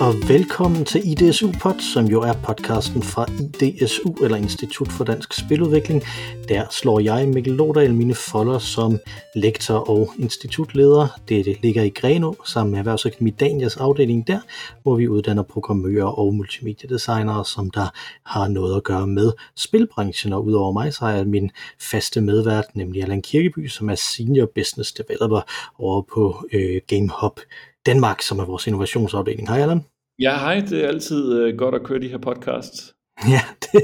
og velkommen til IDSU Pod, som jo er podcasten fra IDSU, eller Institut for Dansk Spiludvikling. Der slår jeg, Mikkel Lodal, mine folder som lektor og institutleder. Det ligger i Greno, sammen med Erhvervsakademi Danias afdeling der, hvor vi uddanner programmører og multimediedesignere, som der har noget at gøre med spilbranchen. Og udover mig, så har jeg min faste medvært, nemlig Allan Kirkeby, som er Senior Business Developer over på øh, GameHub Danmark, som er vores innovationsafdeling. Hej Allan. Ja, hej. Det er altid øh, godt at køre de her podcasts. Ja, det,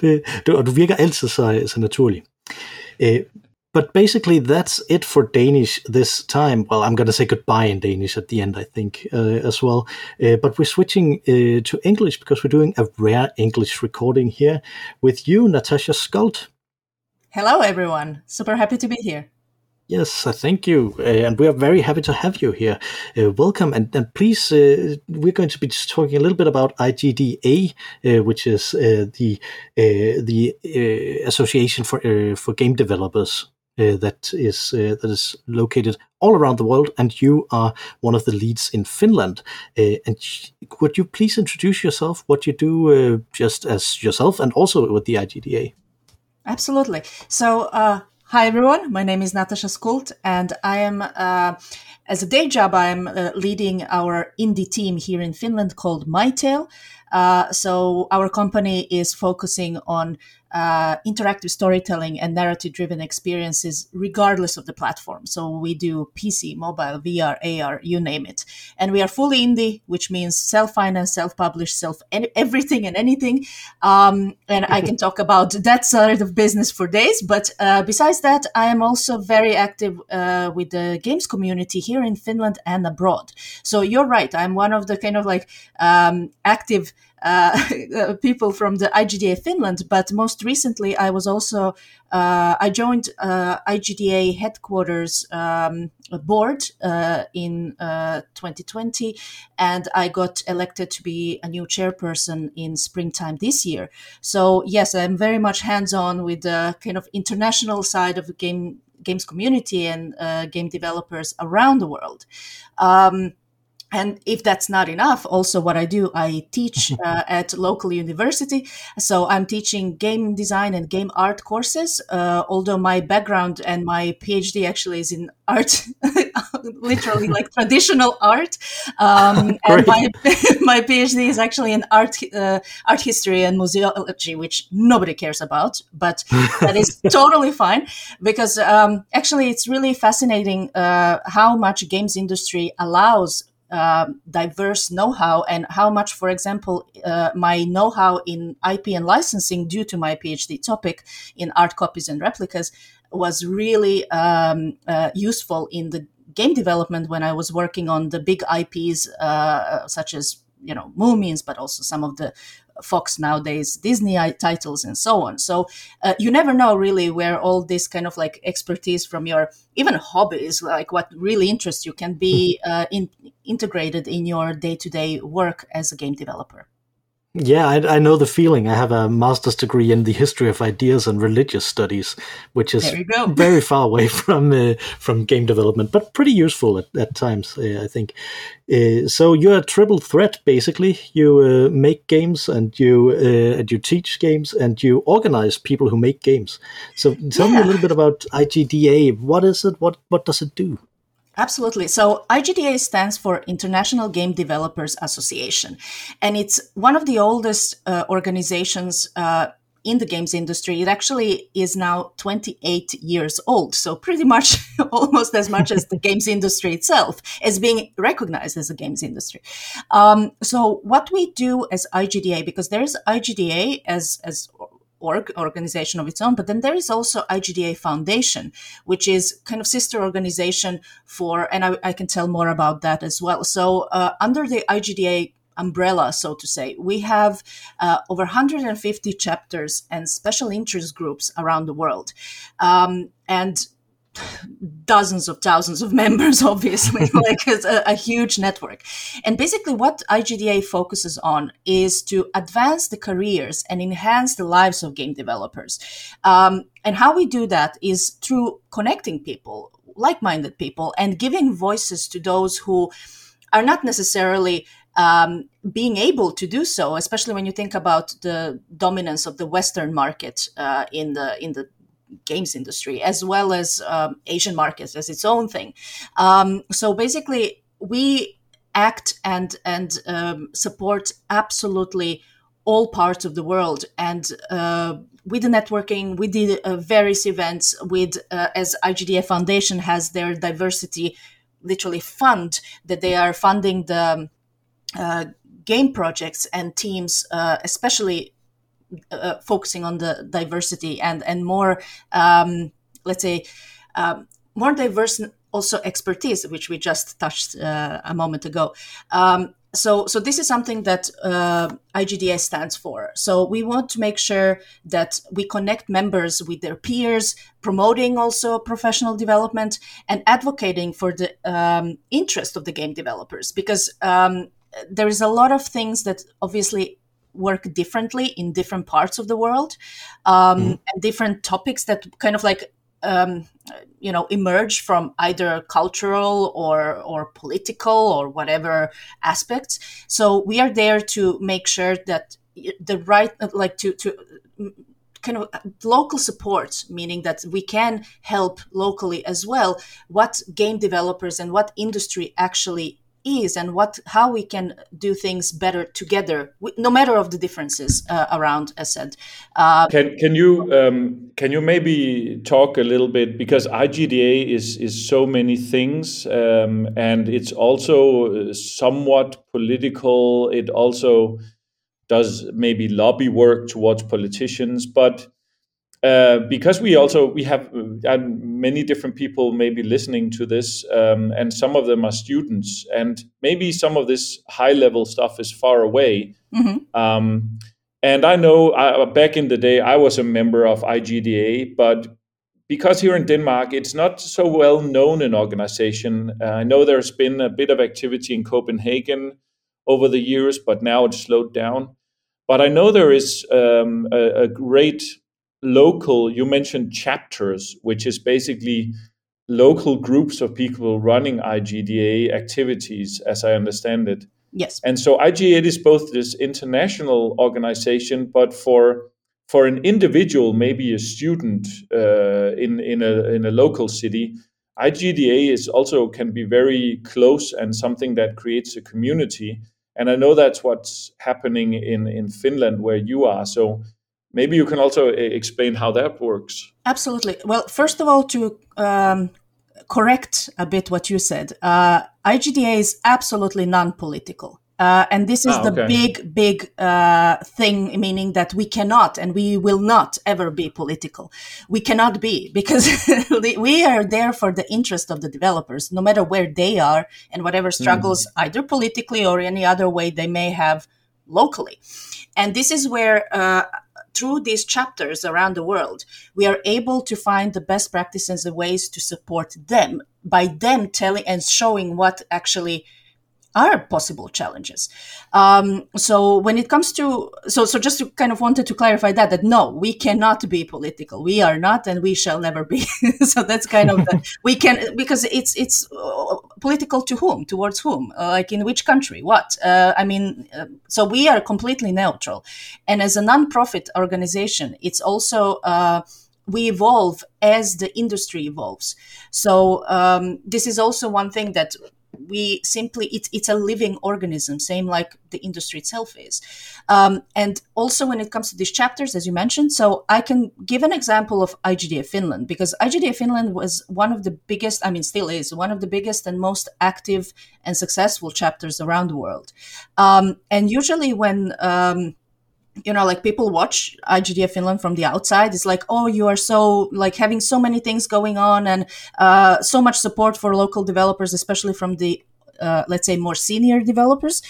det, det, og du virker altid så, så naturlig. Uh, but basically, that's it for Danish this time. Well, I'm going to say goodbye in Danish at the end, I think, uh, as well. Uh, but we're switching uh, to English because we're doing a rare English recording here with you, Natasha Skult. Hello, everyone. Super happy to be here. Yes, thank you. Uh, and we are very happy to have you here. Uh, welcome. And, and please, uh, we're going to be just talking a little bit about IGDA, uh, which is uh, the uh, the Association for for Game Developers. that is that is located all around the world, and you are one of the leads in Finland. and would you please introduce yourself, what you do, just as yourself, and also with the IGDA? Absolutely. So Hi everyone, my name is Natasha Skult, and I am, uh, as a day job, I'm uh, leading our indie team here in Finland called MyTail. Uh, so our company is focusing on uh, interactive storytelling and narrative driven experiences regardless of the platform. So we do PC, mobile, VR, AR, you name it. And we are fully indie, which means self financed, self published, self everything and anything. Um, and I can talk about that side of business for days. But uh, besides that, I am also very active uh, with the games community here in Finland and abroad. So you're right. I'm one of the kind of like um, active uh, people from the IGDA Finland, but most recently I was also uh, I joined uh, IGDA headquarters um, board uh, in 2020, uh, and I got elected to be a new chairperson in springtime this year. So yes, I'm very much hands-on with the kind of international side of the game games community and uh, game developers around the world. Um, and if that's not enough also what i do i teach uh, at local university. So i'm teaching game design and game art courses uh, although my background and my phd actually is in art literally like traditional art. Um, and my, my phd is actually in art uh, art history and museology which nobody cares about but that is totally fine because um, actually it's really fascinating uh, how much games industry allows um, diverse know-how and how much, for example, uh, my know-how in IP and licensing due to my PhD topic in art copies and replicas was really um, uh, useful in the game development when I was working on the big IPs uh, such as you know Moomins, but also some of the Fox nowadays, Disney titles, and so on. So uh, you never know really where all this kind of like expertise from your even hobbies, like what really interests you, can be hmm. uh, in, integrated in your day to day work as a game developer. Yeah, I, I, know the feeling. I have a master's degree in the history of ideas and religious studies, which is very far away from uh, from game development, but pretty useful at, at times, uh, I think. Uh, so you're a triple threat, basically. You uh, make games, and you uh, and you teach games, and you organize people who make games. So tell yeah. me a little bit about IGDA. What is it? What what does it do? Absolutely. So IGDA stands for International Game Developers Association, and it's one of the oldest uh, organizations uh, in the games industry. It actually is now 28 years old, so pretty much almost as much as the games industry itself as being recognized as a games industry. Um, so what we do as IGDA, because there's IGDA as as org organization of its own. But then there is also IGDA Foundation, which is kind of sister organization for, and I, I can tell more about that as well. So uh, under the IGDA umbrella, so to say. We have uh, over 150 chapters and special interest groups around the world. Um, and dozens of thousands of members, obviously, like a, a, huge network. And basically, what IGDA focuses on is to advance the careers and enhance the lives of game developers. Um, and how we do that is through connecting people, like minded people, and giving voices to those who are not necessarily um, being able to do so, especially when you think about the dominance of the Western market uh, in the in the games industry, as well as um, Asian markets as its own thing. Um, so basically, we act and and um, support absolutely all parts of the world and uh, with the networking with the uh, various events with uh, as igda foundation has their diversity literally fund that they are funding the uh, game projects and teams uh, especially uh, focusing on the diversity and and more um, let's say um, more diverse also expertise which we just touched a moment ago. Um, so so this is something that uh, igda stands for. So we want to make sure that we connect members with their peers promoting also professional development and advocating for the um, interest of the game developers because um, there is a lot of things that obviously work differently in different parts of the world um, mm. and different topics that kind of like um, you know emerge from either cultural or or political or whatever aspects so we are there to make sure that the right like to to kind of local support meaning that we can help locally as well what game developers and what industry actually is and what how we can do things better together no matter of the differences uh, around as said. Uh, can can you um, can you maybe talk a little bit because igda is is so many things um, and it's also somewhat political. It also does maybe lobby work towards politicians but uh, because we also we have uh, many different people maybe listening to this um, and some of them are students and maybe some of this high level stuff is far away. Mm-hmm. um, and i know I, back in the day i was a member of igda but because here in denmark it's not so well known an organization. Uh, i know there's been a bit of activity in copenhagen over the years but now it's slowed down. But i know there is um, a, a great local, you mentioned chapters, which is basically local groups of people running IGDA activities, as I understand it. Yes. And so IGDA is both this international organization, but for for an individual, maybe a student uh, in in a in a local city, IGDA is also can be very close and something that creates a community. And I know that's what's happening in in Finland where you are. So maybe you can also uh, explain how that works. Absolutely. Well, first of all, to um, correct a bit what you said, uh, IGDA is absolutely non political. Uh, and this is ah, okay. the big, big uh, thing, meaning that we cannot and we will not ever be political. We cannot be because we are there for the interest of the developers, no matter where they are and whatever hmm. struggles, mm. either politically or any other way they may have locally. And this is where uh, through these chapters around the world, we are able to find the best practices and ways to support them by them telling and showing what actually are possible challenges. Um, so when it comes to so so just to kind of wanted to clarify that that no, we cannot be political. We are not, and we shall never be. so that's kind of the, we can because it's it's uh, political to whom towards whom uh, like in which country what uh, I mean. Uh, so we are completely neutral, and as a non-profit organization, it's also uh, we evolve as the industry evolves. So um, this is also one thing that we simply it's it's a living organism same like the industry itself is. Um, and also when it comes to these chapters as you mentioned so i can give an example of igda finland because igda finland was one of the biggest i mean still is one of the biggest and most active and successful chapters around the world. Um, and usually when um, you know like people watch igda finland from the outside. It's like oh you are so like having so many things going on and uh, so much support for local developers especially from the uh, let's say more senior developers.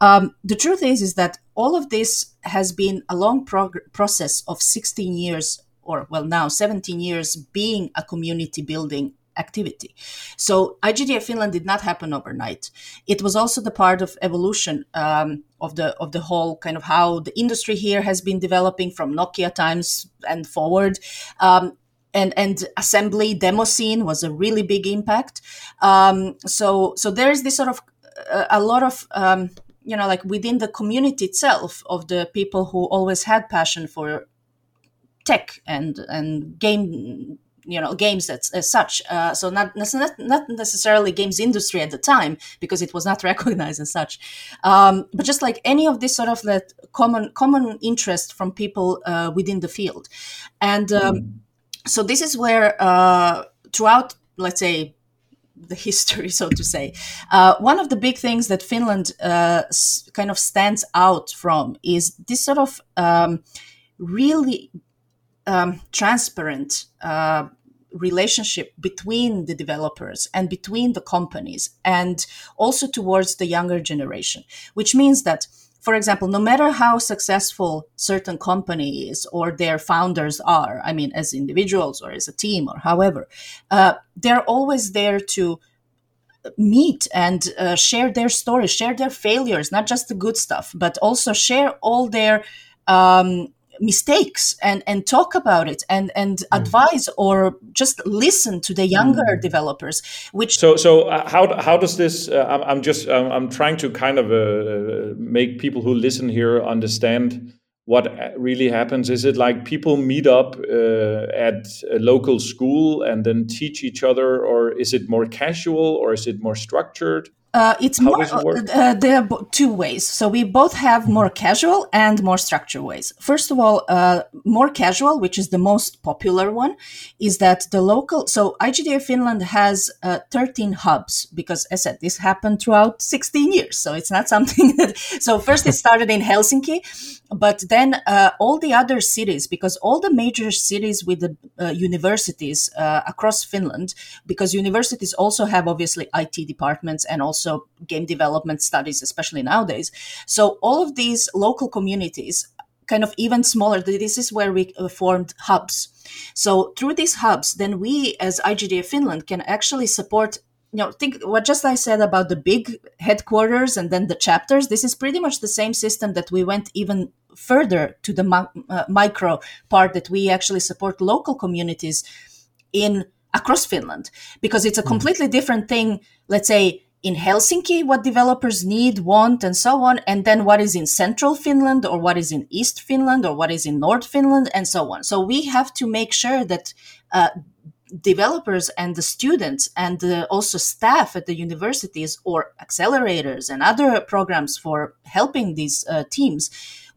Um, the truth is is that all of this has been a long prog- process of 16 years or well now 17 years being a community building activity. So IGDA Finland did not happen overnight. It was also the part of evolution um, of the of the whole kind of how the industry here has been developing from Nokia times and forward. Um, and and assembly demo scene was a really big impact. Um, so so there is this sort of uh, a lot of um, you know like within the community itself of the people who always had passion for tech and and game you know games as, as such uh, so not, not not necessarily games industry at the time because it was not recognized as such um, but just like any of this sort of that common common interest from people uh, within the field and um, mm. so this is where uh, throughout let's say the history, so to say. Uh, one of the big things that Finland uh, s- kind of stands out from is this sort of um, really um, transparent uh, relationship between the developers and between the companies and also towards the younger generation, which means that for example, no matter how successful certain company is or their founders are, I mean, as individuals or as a team or however, uh, they're always there to meet and uh, share their stories, share their failures, not just the good stuff, but also share all their um, mistakes and and talk about it and and mm. advise or just listen to the younger mm. developers which so so uh, how how does this uh, I'm, I'm just I'm, I'm trying to kind of uh, make people who listen here understand what uh, really happens is it like people meet up uh, at a local school and then teach each other or is it more casual or is it more structured uh, it's How more, it uh, there are two ways. So we both have more casual and more structured ways. First of all, uh, more casual, which is the most popular one, is that the local. So IGDA Finland has uh, 13 hubs because, as I said, this happened throughout 16 years. So it's not something that. So first it started in Helsinki, but then uh, all the other cities, because all the major cities with the uh, universities across Finland, because universities also have obviously IT departments and also also game development studies, especially nowadays. So all of these local communities kind of even smaller this is where we uh, formed hubs so through these hubs then we as igda finland can actually support you know think what just i said about the big headquarters and then the chapters this is pretty much the same system that we went even further to the uh, micro part that we actually support local communities in across finland because it's a hmm. completely different thing let's say in Helsinki what developers need, want, and so on, and then what is in central Finland or what is in East Finland or what is in North Finland and so on. So we have to make sure that uh, developers and the students and the also staff at the universities or accelerators and other programs for helping these uh, teams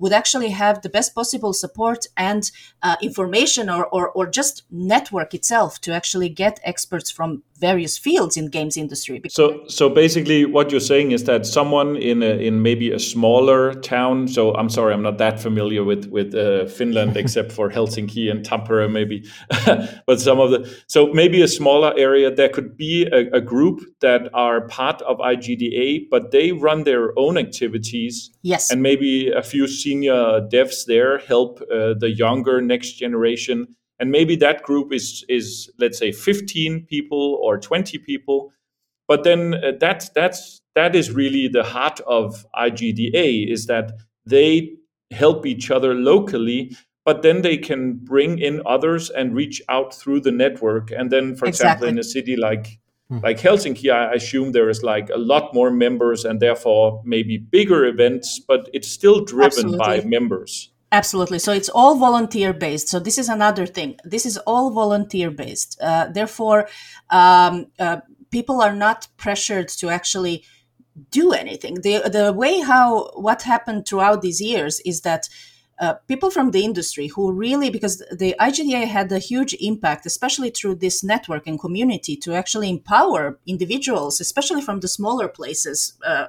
would actually have the best possible support and uh, information or, or, or just network itself to actually get experts from various fields in games industry. So, so basically, what you're saying is that someone in a, in maybe a smaller town. So, I'm sorry, I'm not that familiar with with uh, Finland except for Helsinki and Tampere, maybe. but some of the so maybe a smaller area there could be a, a group that are part of IGDA, but they run their own activities. Yes, and maybe a few senior devs there help uh, the younger next generation. And maybe that group is is let's say 15 people or 20 people. But then uh, that's that's that is really the heart of IGDA is that they help each other locally but then they can bring in others and reach out through the network. And then for exactly. example in a city like hmm. like Helsinki, I assume there is like a lot more members and therefore maybe bigger events, but it's still driven Absolutely. by members. Absolutely. So it's all volunteer based. So this is another thing. This is all volunteer based. Uh, therefore, um, uh, people are not pressured to actually do anything. The the way how what happened throughout these years is that. Uh, people from the industry who really because the igda had a huge impact especially through this network and community to actually empower individuals especially from the smaller places uh,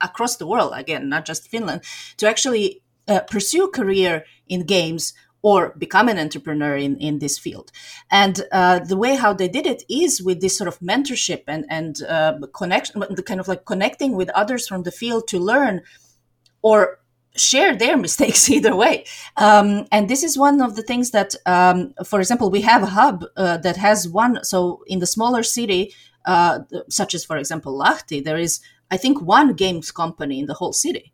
across the world again not just finland to actually uh, pursue career in games or become an entrepreneur in, in this field. And uh, the way how they did it is with this sort of mentorship and, and uh, connection, the kind of like connecting with others from the field to learn or share their mistakes either way. Um, and this is one of the things that, um, for example, we have a hub uh, that has one. So in the smaller city, uh, such as, for example, Lahti, there is, I think, one games company in the whole city.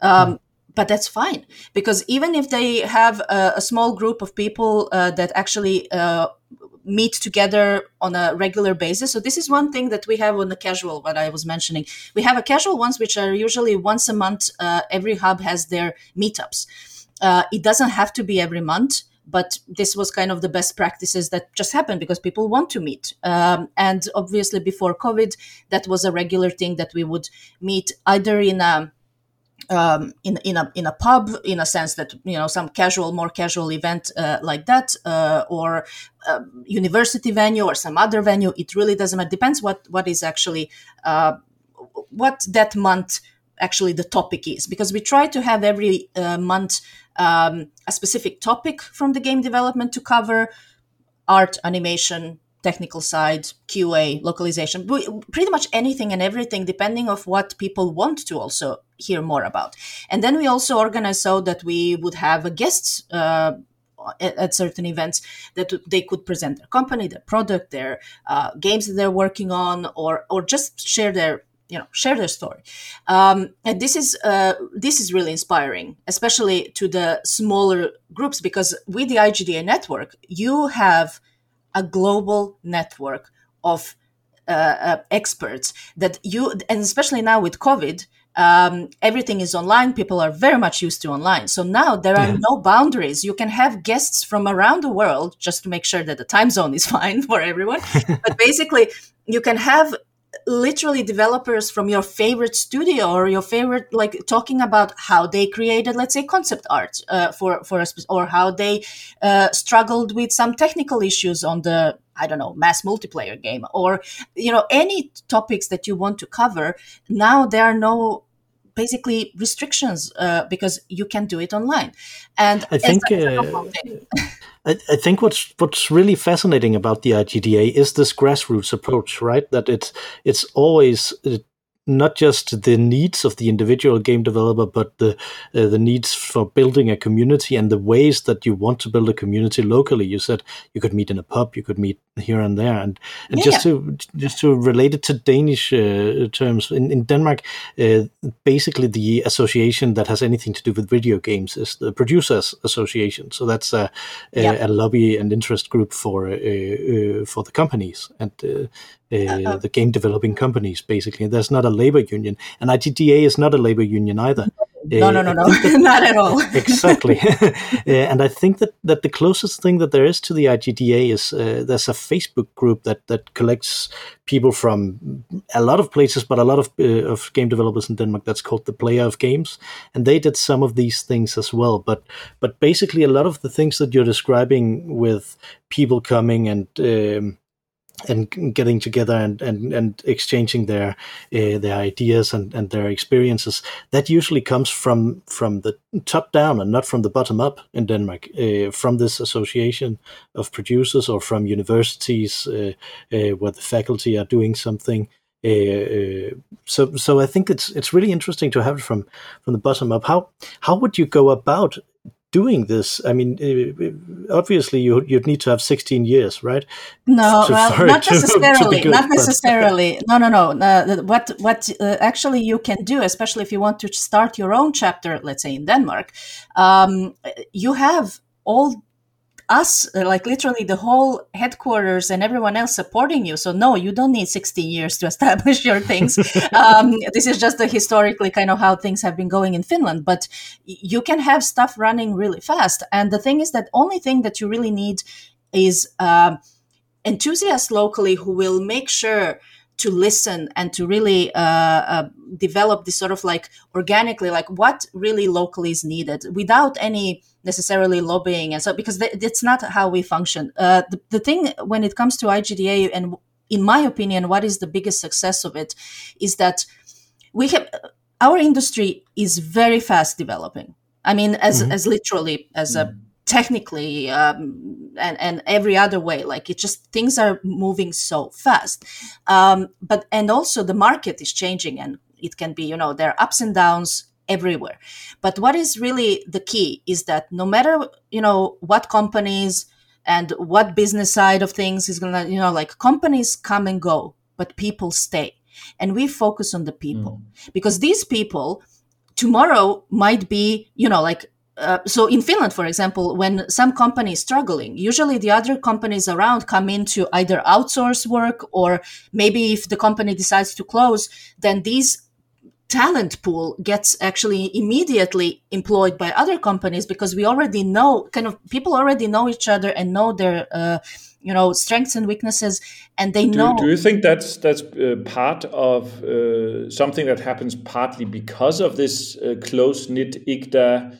Um, mm but that's fine because even if they have a, a small group of people uh, that actually uh, meet together on a regular basis. So this is one thing that we have on the casual, what I was mentioning. We have a casual ones, which are usually once a month. Uh, every hub has their meetups. Uh, it doesn't have to be every month but this was kind of the best practices that just happened because people want to meet um, and obviously before covid that was a regular thing that we would meet either in a um, in in a in a pub in a sense that you know some casual more casual event uh, like that uh, or university venue or some other venue it really doesn't matter. Depends what what is actually uh, what that month actually the topic is. Because we try to have every uh, month um, a specific topic from the game development to cover art animation technical side qa localization pretty much anything and everything depending of what people want to also hear more about. And then we also organize so that we would have guests uh, at, at, certain events that they could present their company their product their uh, games that they're working on or or just share their you know share their story. Um, and this is uh, this is really inspiring especially to the smaller groups because with the igda network you have a global network of uh, uh, experts that you and especially now with covid um, everything is online. People are very much used to online. So now there are yeah. no boundaries. You can have guests from around the world just to make sure that the time zone is fine for everyone. But basically you can have literally developers from your favorite studio or your favorite like talking about how they created let's say concept art uh, for for a or how they uh, struggled with some technical issues on the i don't know mass multiplayer game or you know any topics that you want to cover. Now there are no basically restrictions uh, because you can do it online and i think I, I, think what's what's really fascinating about the IGDA is this grassroots approach, right? That it's it's always not just the needs of the individual game developer, but the uh, the needs for building a community and the ways that you want to build a community locally. You said you could meet in a pub, you could meet here and there, and and yeah. just to just to relate it to Danish uh, terms in in Denmark, uh, basically the association that has anything to do with video games is the Producers Association. So that's a, a, yeah. a lobby and interest group for uh, uh, for the companies and uh, uh, the game developing companies, basically. There's not a labor union, and IGDA is not a labor union either. No, uh, no, no, no, that, not at all. exactly, uh, and I think that, that the closest thing that there is to the IGDA is uh, there's a Facebook group that that collects people from a lot of places, but a lot of uh, of game developers in Denmark. That's called the Player of Games, and they did some of these things as well. But but basically, a lot of the things that you're describing with people coming and um, and getting together and, and, and exchanging their uh, their ideas and, and their experiences that usually comes from from the top down and not from the bottom up in Denmark uh, from this association of producers or from universities uh, where the faculty are doing something so so I think it's it's really interesting to have it from from the bottom up. How how would you go about doing this? I mean, uh, obviously you you'd need to have 16 years, right? No, well, not necessarily. good, not necessarily. no, no, no. Uh, what what uh, actually you can do, especially if you want to start your own chapter, let's say in Denmark, um, you have all us uh, like literally the whole headquarters and everyone else supporting you. So no you don't need 16 years to establish your things. Um, this is just the historically kind of how things have been going in finland but you can have stuff running really fast. And the thing is that only thing that you really need is uh, enthusiasts locally who will make sure to listen and to really uh, uh, develop this sort of like organically like what really locally is needed without any necessarily lobbying and so because th- that's not how we function uh, the, the thing when it comes to igda and in my opinion what is the biggest success of it is that we have our industry is very fast developing i mean as mm-hmm. as literally as mm-hmm. a technically um, and, and every other way like it just things are moving so fast. Um, but and also the market is changing and it can be you know there are ups and downs everywhere. But what is really the key is that no matter you know what companies and what business side of things is gonna you know like companies come and go but people stay. And we focus on the people. Mm. because these people tomorrow might be you know like uh, so in Finland, for example, when some company is struggling, usually the other companies around come in to either outsource work or maybe if the company decides to close, then these talent pool gets actually immediately employed by other companies because we already know kind of people already know each other and know their uh, you know strengths and weaknesses and they do, know do you think that's that's uh, part of uh, something that happens partly because of this uh, close knit IGDA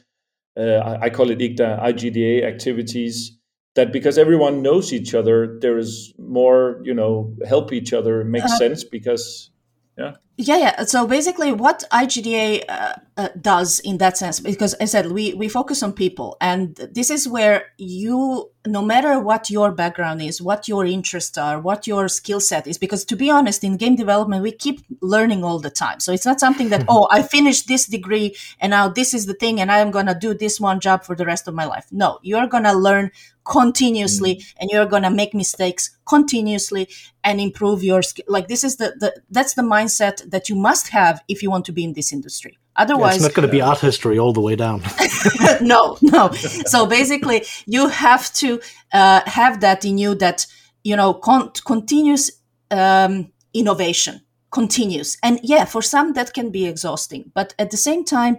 uh, I, call it IGDA IGDA activities that because everyone knows each other there is more you know help each other makes uh, sense because yeah yeah yeah. So basically what igda uh, uh, does in that sense because i said we we focus on people and this is where you no matter what your background is what your interests are what your skill set is because to be honest in game development we keep learning all the time. So it's not something that oh i finished this degree and now this is the thing and i'm going to do this one job for the rest of my life. No you're going to learn continuously mm. and you're going to make mistakes continuously and improve your skill like this is the, the that's the mindset that you must have if you want to be in this industry. Otherwise yeah, it's not going to be art history all the way down. No no. So basically you have to uh, have that in you that you know con- continuous um, innovation continues. And yeah for some that can be exhausting. But at the same time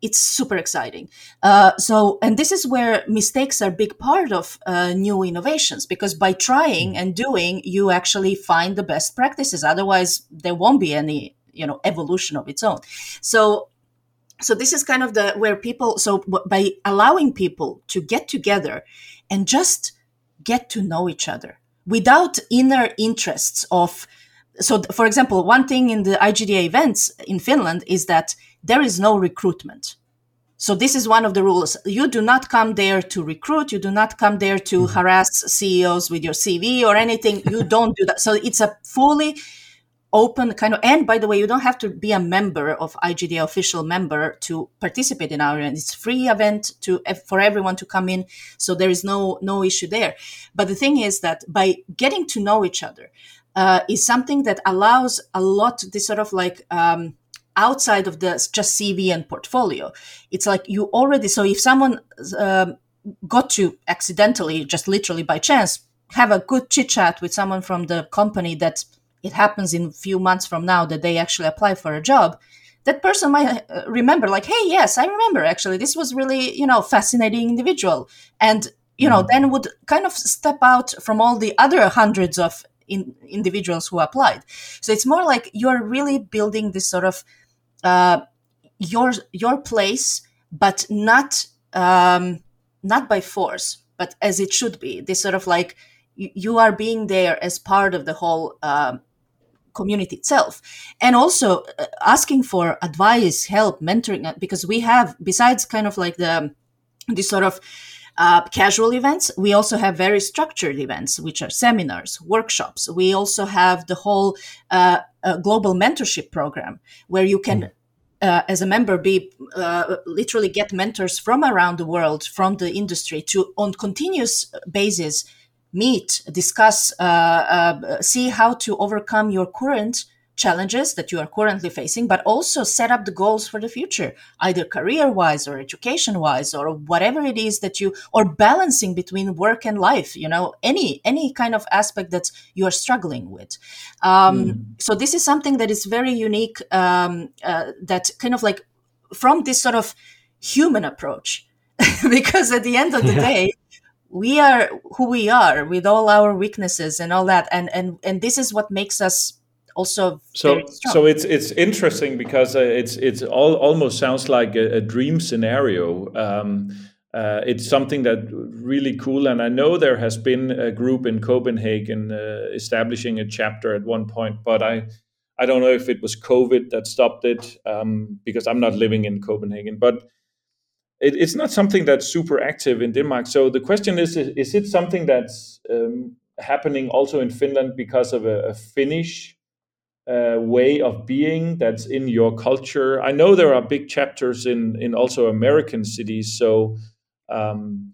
it's super exciting. Uh, so, and this is where mistakes are a big part of uh, new innovations because by trying and doing, you actually find the best practices. Otherwise, there won't be any, you know, evolution of its own. So, so this is kind of the where people. So by allowing people to get together and just get to know each other without inner interests of so for example one thing in the igda events in finland is that there is no recruitment. So this is one of the rules. You do not come there to recruit. You do not come there to mm-hmm. harass CEOs with your CV or anything. You don't do that. So it's a fully open kind of and by the way you don't have to be a member of igda official member to participate in our event it's free event to for everyone to come in so there is no no issue there but the thing is that by getting to know each other uh, is something that allows a lot this sort of like um, outside of the just CV and portfolio. It's like you already, so if someone um, got to accidentally, just literally by chance, have a good chit chat with someone from the company that it happens in a few months from now that they actually apply for a job, that person might uh, remember, like, hey, yes, I remember actually, this was really, you know, fascinating individual. And, you know, mm. then would kind of step out from all the other hundreds of in, individuals who applied. So it's more like you're really building this sort of uh, your your place, but not um, not by force, but as it should be. This sort of like you, you are being there as part of the whole uh, community itself, and also uh, asking for advice, help, mentoring, uh, because we have besides kind of like the this sort of uh, casual events. We also have very structured events, which are seminars, workshops. We also have the whole uh, uh, global mentorship program where you can. Mm. Uh, as a member, be uh, literally get mentors from around the world, from the industry, to on continuous basis meet, discuss, uh, see how to overcome your current challenges that you are currently facing, but also set up the goals for the future, either career wise or education wise or whatever it is that you, or balancing between work and life, you know, any, any kind of aspect that you are struggling with. Um, mm. So this is something that is very unique, um, uh, that kind of like from this sort of human approach, because at the end of the yeah. day, we are who we are with all our weaknesses and all that and and and this is what makes us also so so it's it's interesting because uh, it's it's all almost sounds like a, a dream scenario. Um, uh, it's something that really cool and i know there has been a group in copenhagen uh, establishing a chapter at one point but i i don't know if it was covid that stopped it um, because i'm not living in copenhagen but it, it's not something that's super active in denmark. So the question is is, is it something that's um, happening also in finland because of a, a finnish uh, way of being that's in your culture. I know there are big chapters in in also American cities. So, um,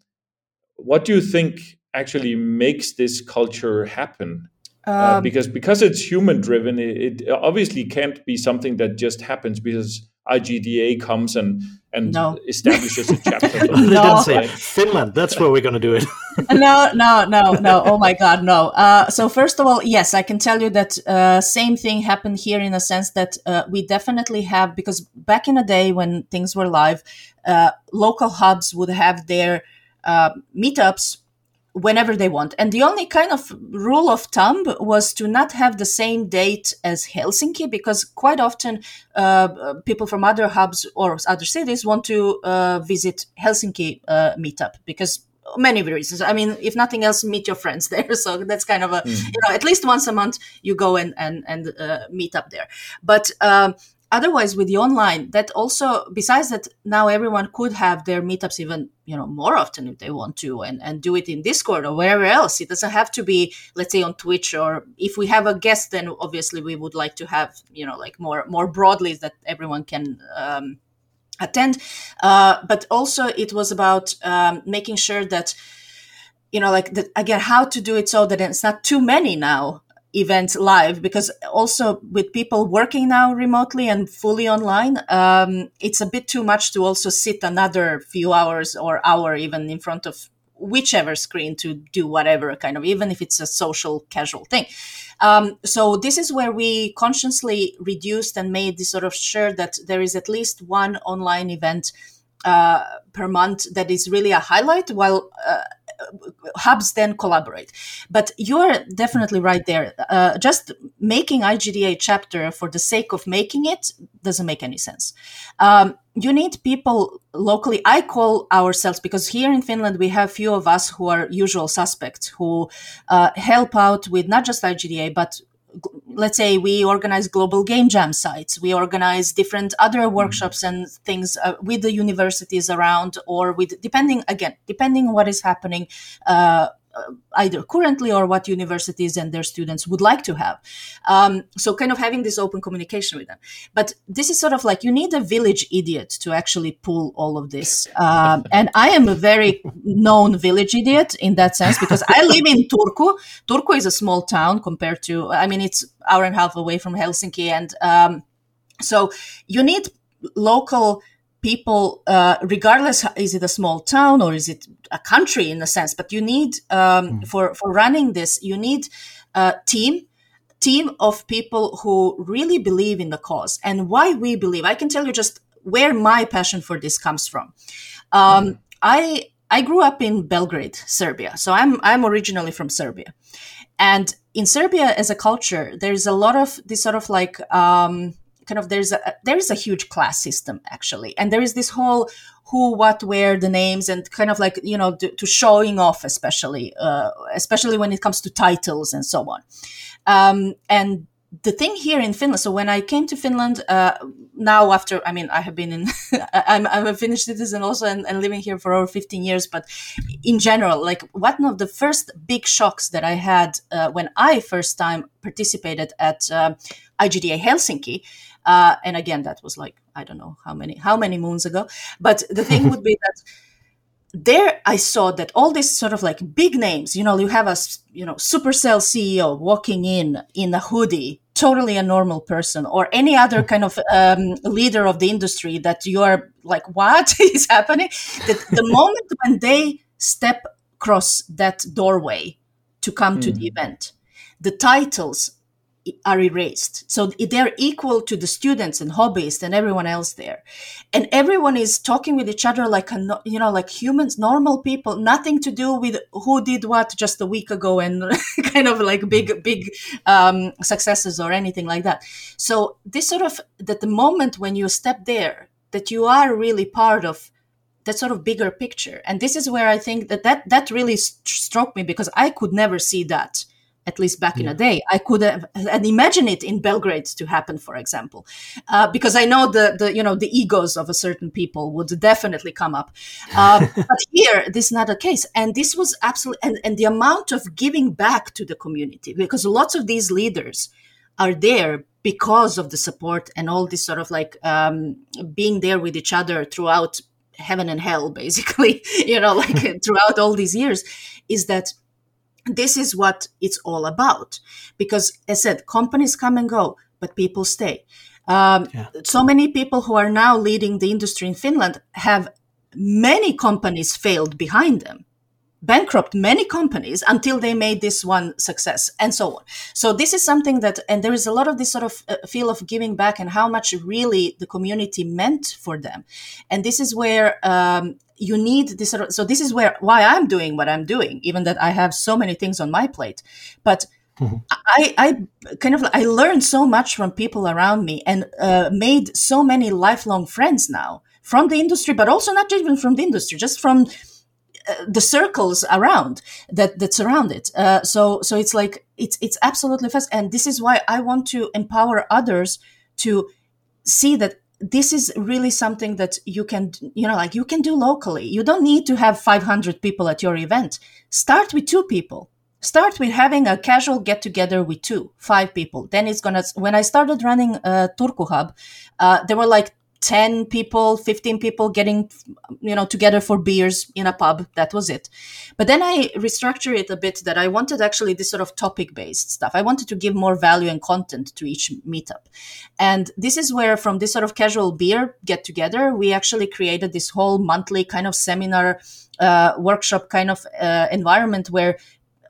what do you think actually makes this culture happen? Uh, um, uh, because because it's human driven, it, it, obviously can't be something that just happens because IGDA comes and and No. establishes a chapter. they No. didn't say Finland. That's where we're going to do it. no, no, no, no. Oh my God, no. Uh, so first of all, yes, I can tell you that uh, same thing happened here in a sense that uh, we definitely have because back in the day when things were live, uh, local hubs would have their uh, meetups whenever they want, and the only kind of rule of thumb was to not have the same date as Helsinki because quite often uh, people from other hubs or other cities want to uh, visit Helsinki uh, meetup because many of the reasons. I mean, if nothing else, meet your friends there. So that's kind of a you know at least once a month you go and and and uh, meet up there. But um, otherwise, with the online, that also besides that now everyone could have their meetups even you know more often if they want to and and do it in Discord or wherever else. It doesn't have to be let's say on Twitch or if we have a guest, then obviously we would like to have you know like more more broadly that everyone can. Um, attend uh, but also it was about um, making sure that you know like the, again how to do it so that it's not too many now events live because also with people working now remotely and fully online um, it's a bit too much to also sit another few hours or hour even in front of whichever screen to do whatever kind of even if it's a social casual thing. Um, so this is where we consciously reduced and made this sort of sure that there is at least one online event uh, per month that is really a highlight while uh, hubs then collaborate. But you're definitely right there. Uh, just making igda chapter for the sake of making it doesn't make any sense. Um, you need people locally. I call ourselves because here in finland we have few of us who are usual suspects who uh, help out with not just igda but let's say we organize global game jam sites we organize different other workshops and things uh, with the universities around or with depending again depending what is happening uh, either currently or what universities and their students would like to have. Um, so kind of having this open communication with them. But this is sort of like you need a village idiot to actually pull all of this. Um, and i am a very known village idiot in that sense because i live in turku. Turku is a small town compared to i mean it's hour and a half away from helsinki. And um, so you need local people uh, regardless is it a small town or is it a country in a sense but you need um, for for running this you need a team team of people who really believe in the cause. And why we believe i can tell you just where my passion for this comes from. Um, i i grew up in belgrade serbia. So i'm i'm originally from serbia. And in serbia as a culture there's a lot of this sort of like um, kind of there's a there is a huge class system actually. And there is this whole who what where the names and kind of like you know to, to showing off especially uh, especially when it comes to titles and so on. Um, and the thing here in Finland, so when I came to Finland, uh, now after, I mean, I have been in, I'm, I'm a Finnish citizen also and, and, living here for over 15 years, but in general, like one of the first big shocks that I had uh, when I first time participated at uh, IGDA Helsinki, uh, and again, that was like, I don't know how many, how many moons ago, but the thing would be that there I saw that all these sort of like big names, you know, you have a, you know, Supercell CEO walking in in a hoodie, totally a normal person, or any other kind of um, leader of the industry that you are like, what is happening? That the moment when they step across that doorway to come mm. to the event, the titles are erased. So they're equal to the students and hobbyists and everyone else there. And everyone is talking with each other like, a, you know, like humans, normal people, nothing to do with who did what just a week ago and kind of like big, big um, successes or anything like that. So this sort of, that the moment when you step there, that you are really part of that sort of bigger picture. And this is where I think that that, that really st- struck me because I could never see that at least back yeah. in the day. I could have and imagine it in Belgrade to happen, for example, uh, because I know the the you know the egos of a certain people would definitely come up. Uh, but here, this is not the case, and this was absolutely and, and the amount of giving back to the community because lots of these leaders are there because of the support and all this sort of like um, being there with each other throughout heaven and hell, basically, you know, like throughout all these years, is that this is what it's all about. Because as i said companies come and go but people stay. Um, yeah. So many people who are now leading the industry in Finland have many companies failed behind them bankrupt many companies until they made this one success and so on. So this is something that and there is a lot of this sort of uh, feel of giving back and how much really the community meant for them. And this is where um, you need this sort of so this is where why i'm doing what i'm doing even that i have so many things on my plate but Mm-hmm. I, I kind of I learned so much from people around me and uh, made so many lifelong friends now from the industry, but also not even from the industry, just from uh, the circles around that that surround it. Uh, so so it's like it's it's absolutely fast, and this is why I want to empower others to see that this is really something that you can you know like you can do locally. You don't need to have 500 people at your event. Start with two people. Start with having a casual get together with two five people. Then it's gonna when i started running uh, turku hub uh, there were like 10 people 15 people getting you know together for beers in a pub. That was it. But then i restructured it a bit that i wanted actually this sort of topic based stuff. I wanted to give more value and content to each meetup. And this is where from this sort of casual beer get together we actually created this whole monthly kind of seminar uh, workshop kind of uh, environment where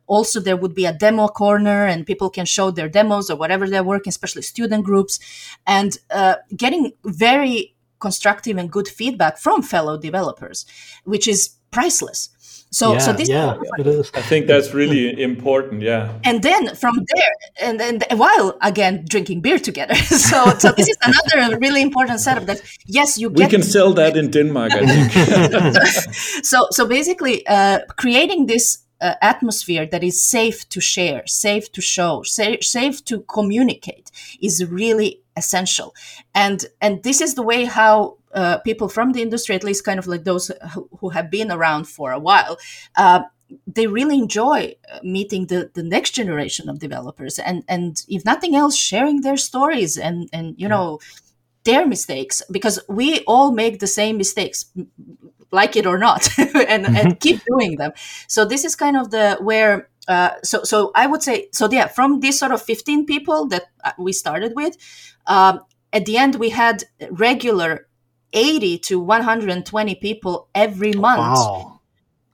also there would be a demo corner and people can show their demos or whatever they're working especially student groups and uh, getting very constructive and good feedback from fellow developers which is priceless so, yeah, so this yeah, it is. I think that's really important. Yeah. And then from there, and then while again drinking beer together. so, so this is another really important setup. That yes, you we can sell that in Denmark. I think. so, so basically, uh, creating this uh, atmosphere that is safe to share, safe to show, safe, safe to communicate is really essential. And and this is the way how uh, people from the industry, at least kind of like those who, who have been around for a while, uh, they really enjoy uh, meeting the, the next generation of developers and and if nothing else sharing their stories and and you know their mistakes because we all make the same mistakes like it or not and, and mm-hmm. keep doing them so this is kind of the where uh, so so i would say so yeah from this sort of 15 people that uh, we started with um, at the end we had regular 80 to 120 people every month wow.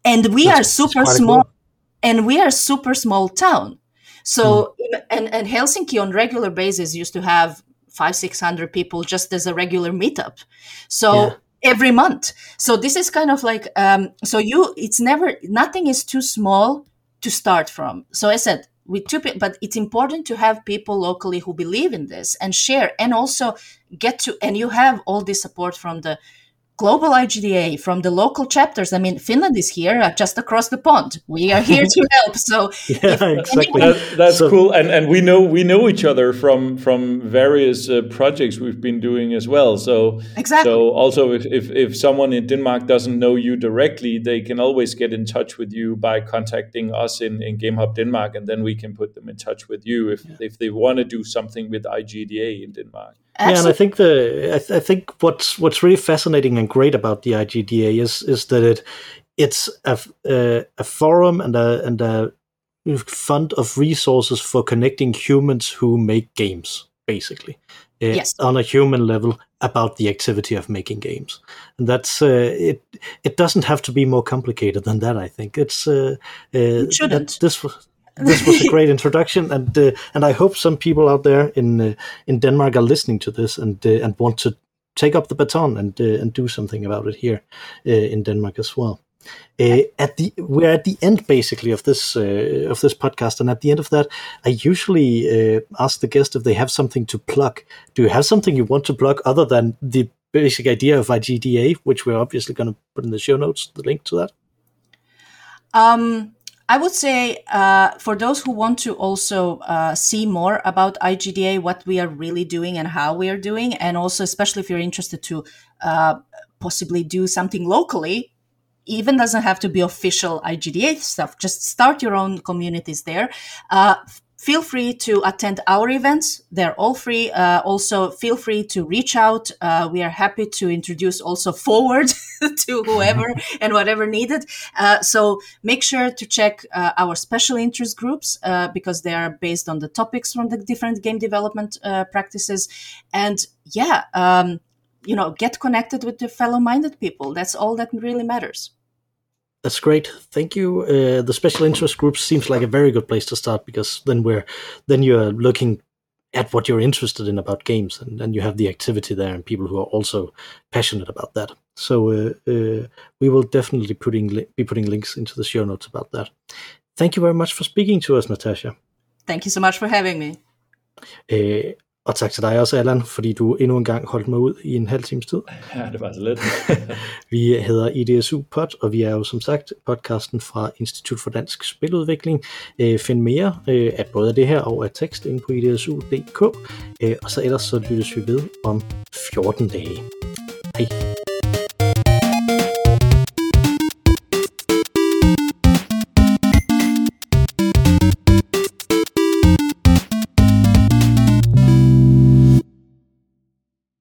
and we that's, are super small cool. and we are super small town so mm. and, and helsinki on regular basis used to have five six hundred people just as a regular meetup so yeah every month. So this is kind of like um, so you it's never nothing is too small to start from. So i said with two people but it's important to have people locally who believe in this and share and also get to and you have all this support from the global IGDA, from the local chapters. I mean, Finland is here uh, just across the pond. We are here to help. So yeah, exactly. Anyone... That, that's so, cool, and and we know we know each other from from various uh, projects we've been doing as well. So exactly. So also, if, if if someone in Denmark doesn't know you directly, they can always get in touch with you by contacting us in in Game Hub Denmark, and then we can put them in touch with you if yeah. if they want to do something with IGDA in Denmark. Absolutely. Yeah, and I think the I, th- I, think what's what's really fascinating and great about the IGDA is is that it it's a, a, a forum and a and a fund of resources for connecting humans who make games, basically, uh, yes. on a human level about the activity of making games, and that's uh, it. It doesn't have to be more complicated than that. I think it's uh, it shouldn't. This was this was a great introduction, and uh, and I hope some people out there in uh, in Denmark are listening to this and uh, and want to take up the baton and uh, and do something about it here uh, in Denmark as well. Uh, at the we're at the end basically of this of this podcast, and at the end of that, I usually ask the guest if they have something to plug. Do you have something you want to plug other than the basic idea of IGDA, which we're obviously going to put in the show notes, the link to that? Um, I would say uh, for those who want to also uh, see more about IGDA, what we are really doing and how we are doing, and also especially if you're interested to uh, possibly do something locally, even doesn't have to be official IGDA stuff. Just start your own communities there. Feel free to attend our events. They're all free. Uh, also, feel free to reach out. Uh, we are happy to introduce also forward to whoever and whatever needed. Uh, so make sure to check uh, our special interest groups uh, because they are based on the topics from the different game development uh, practices. And yeah, um, you know, get connected with the fellow-minded people. That's all that really matters. That's great. Thank you. Uh, the special interest group seems like a very good place to start because then we're then you're looking at what you're interested in about games, and then you have the activity there and people who are also passionate about that. So uh, uh, we will definitely putting be putting links into the show notes about that. Thank you very much for speaking to us, Natasha. Thank you so much for having me. Og tak til dig også, Allan, fordi du endnu en gang holdt mig ud i en halv times tid. Ja, det var så lidt. vi hedder IDSU Pod, og vi er jo som sagt podcasten fra Institut for Dansk Spiludvikling. Øh, find mere øh, af både det her og af tekst inde på idsu.dk, øh, og så ellers så lyttes vi ved om 14 dage. Hej.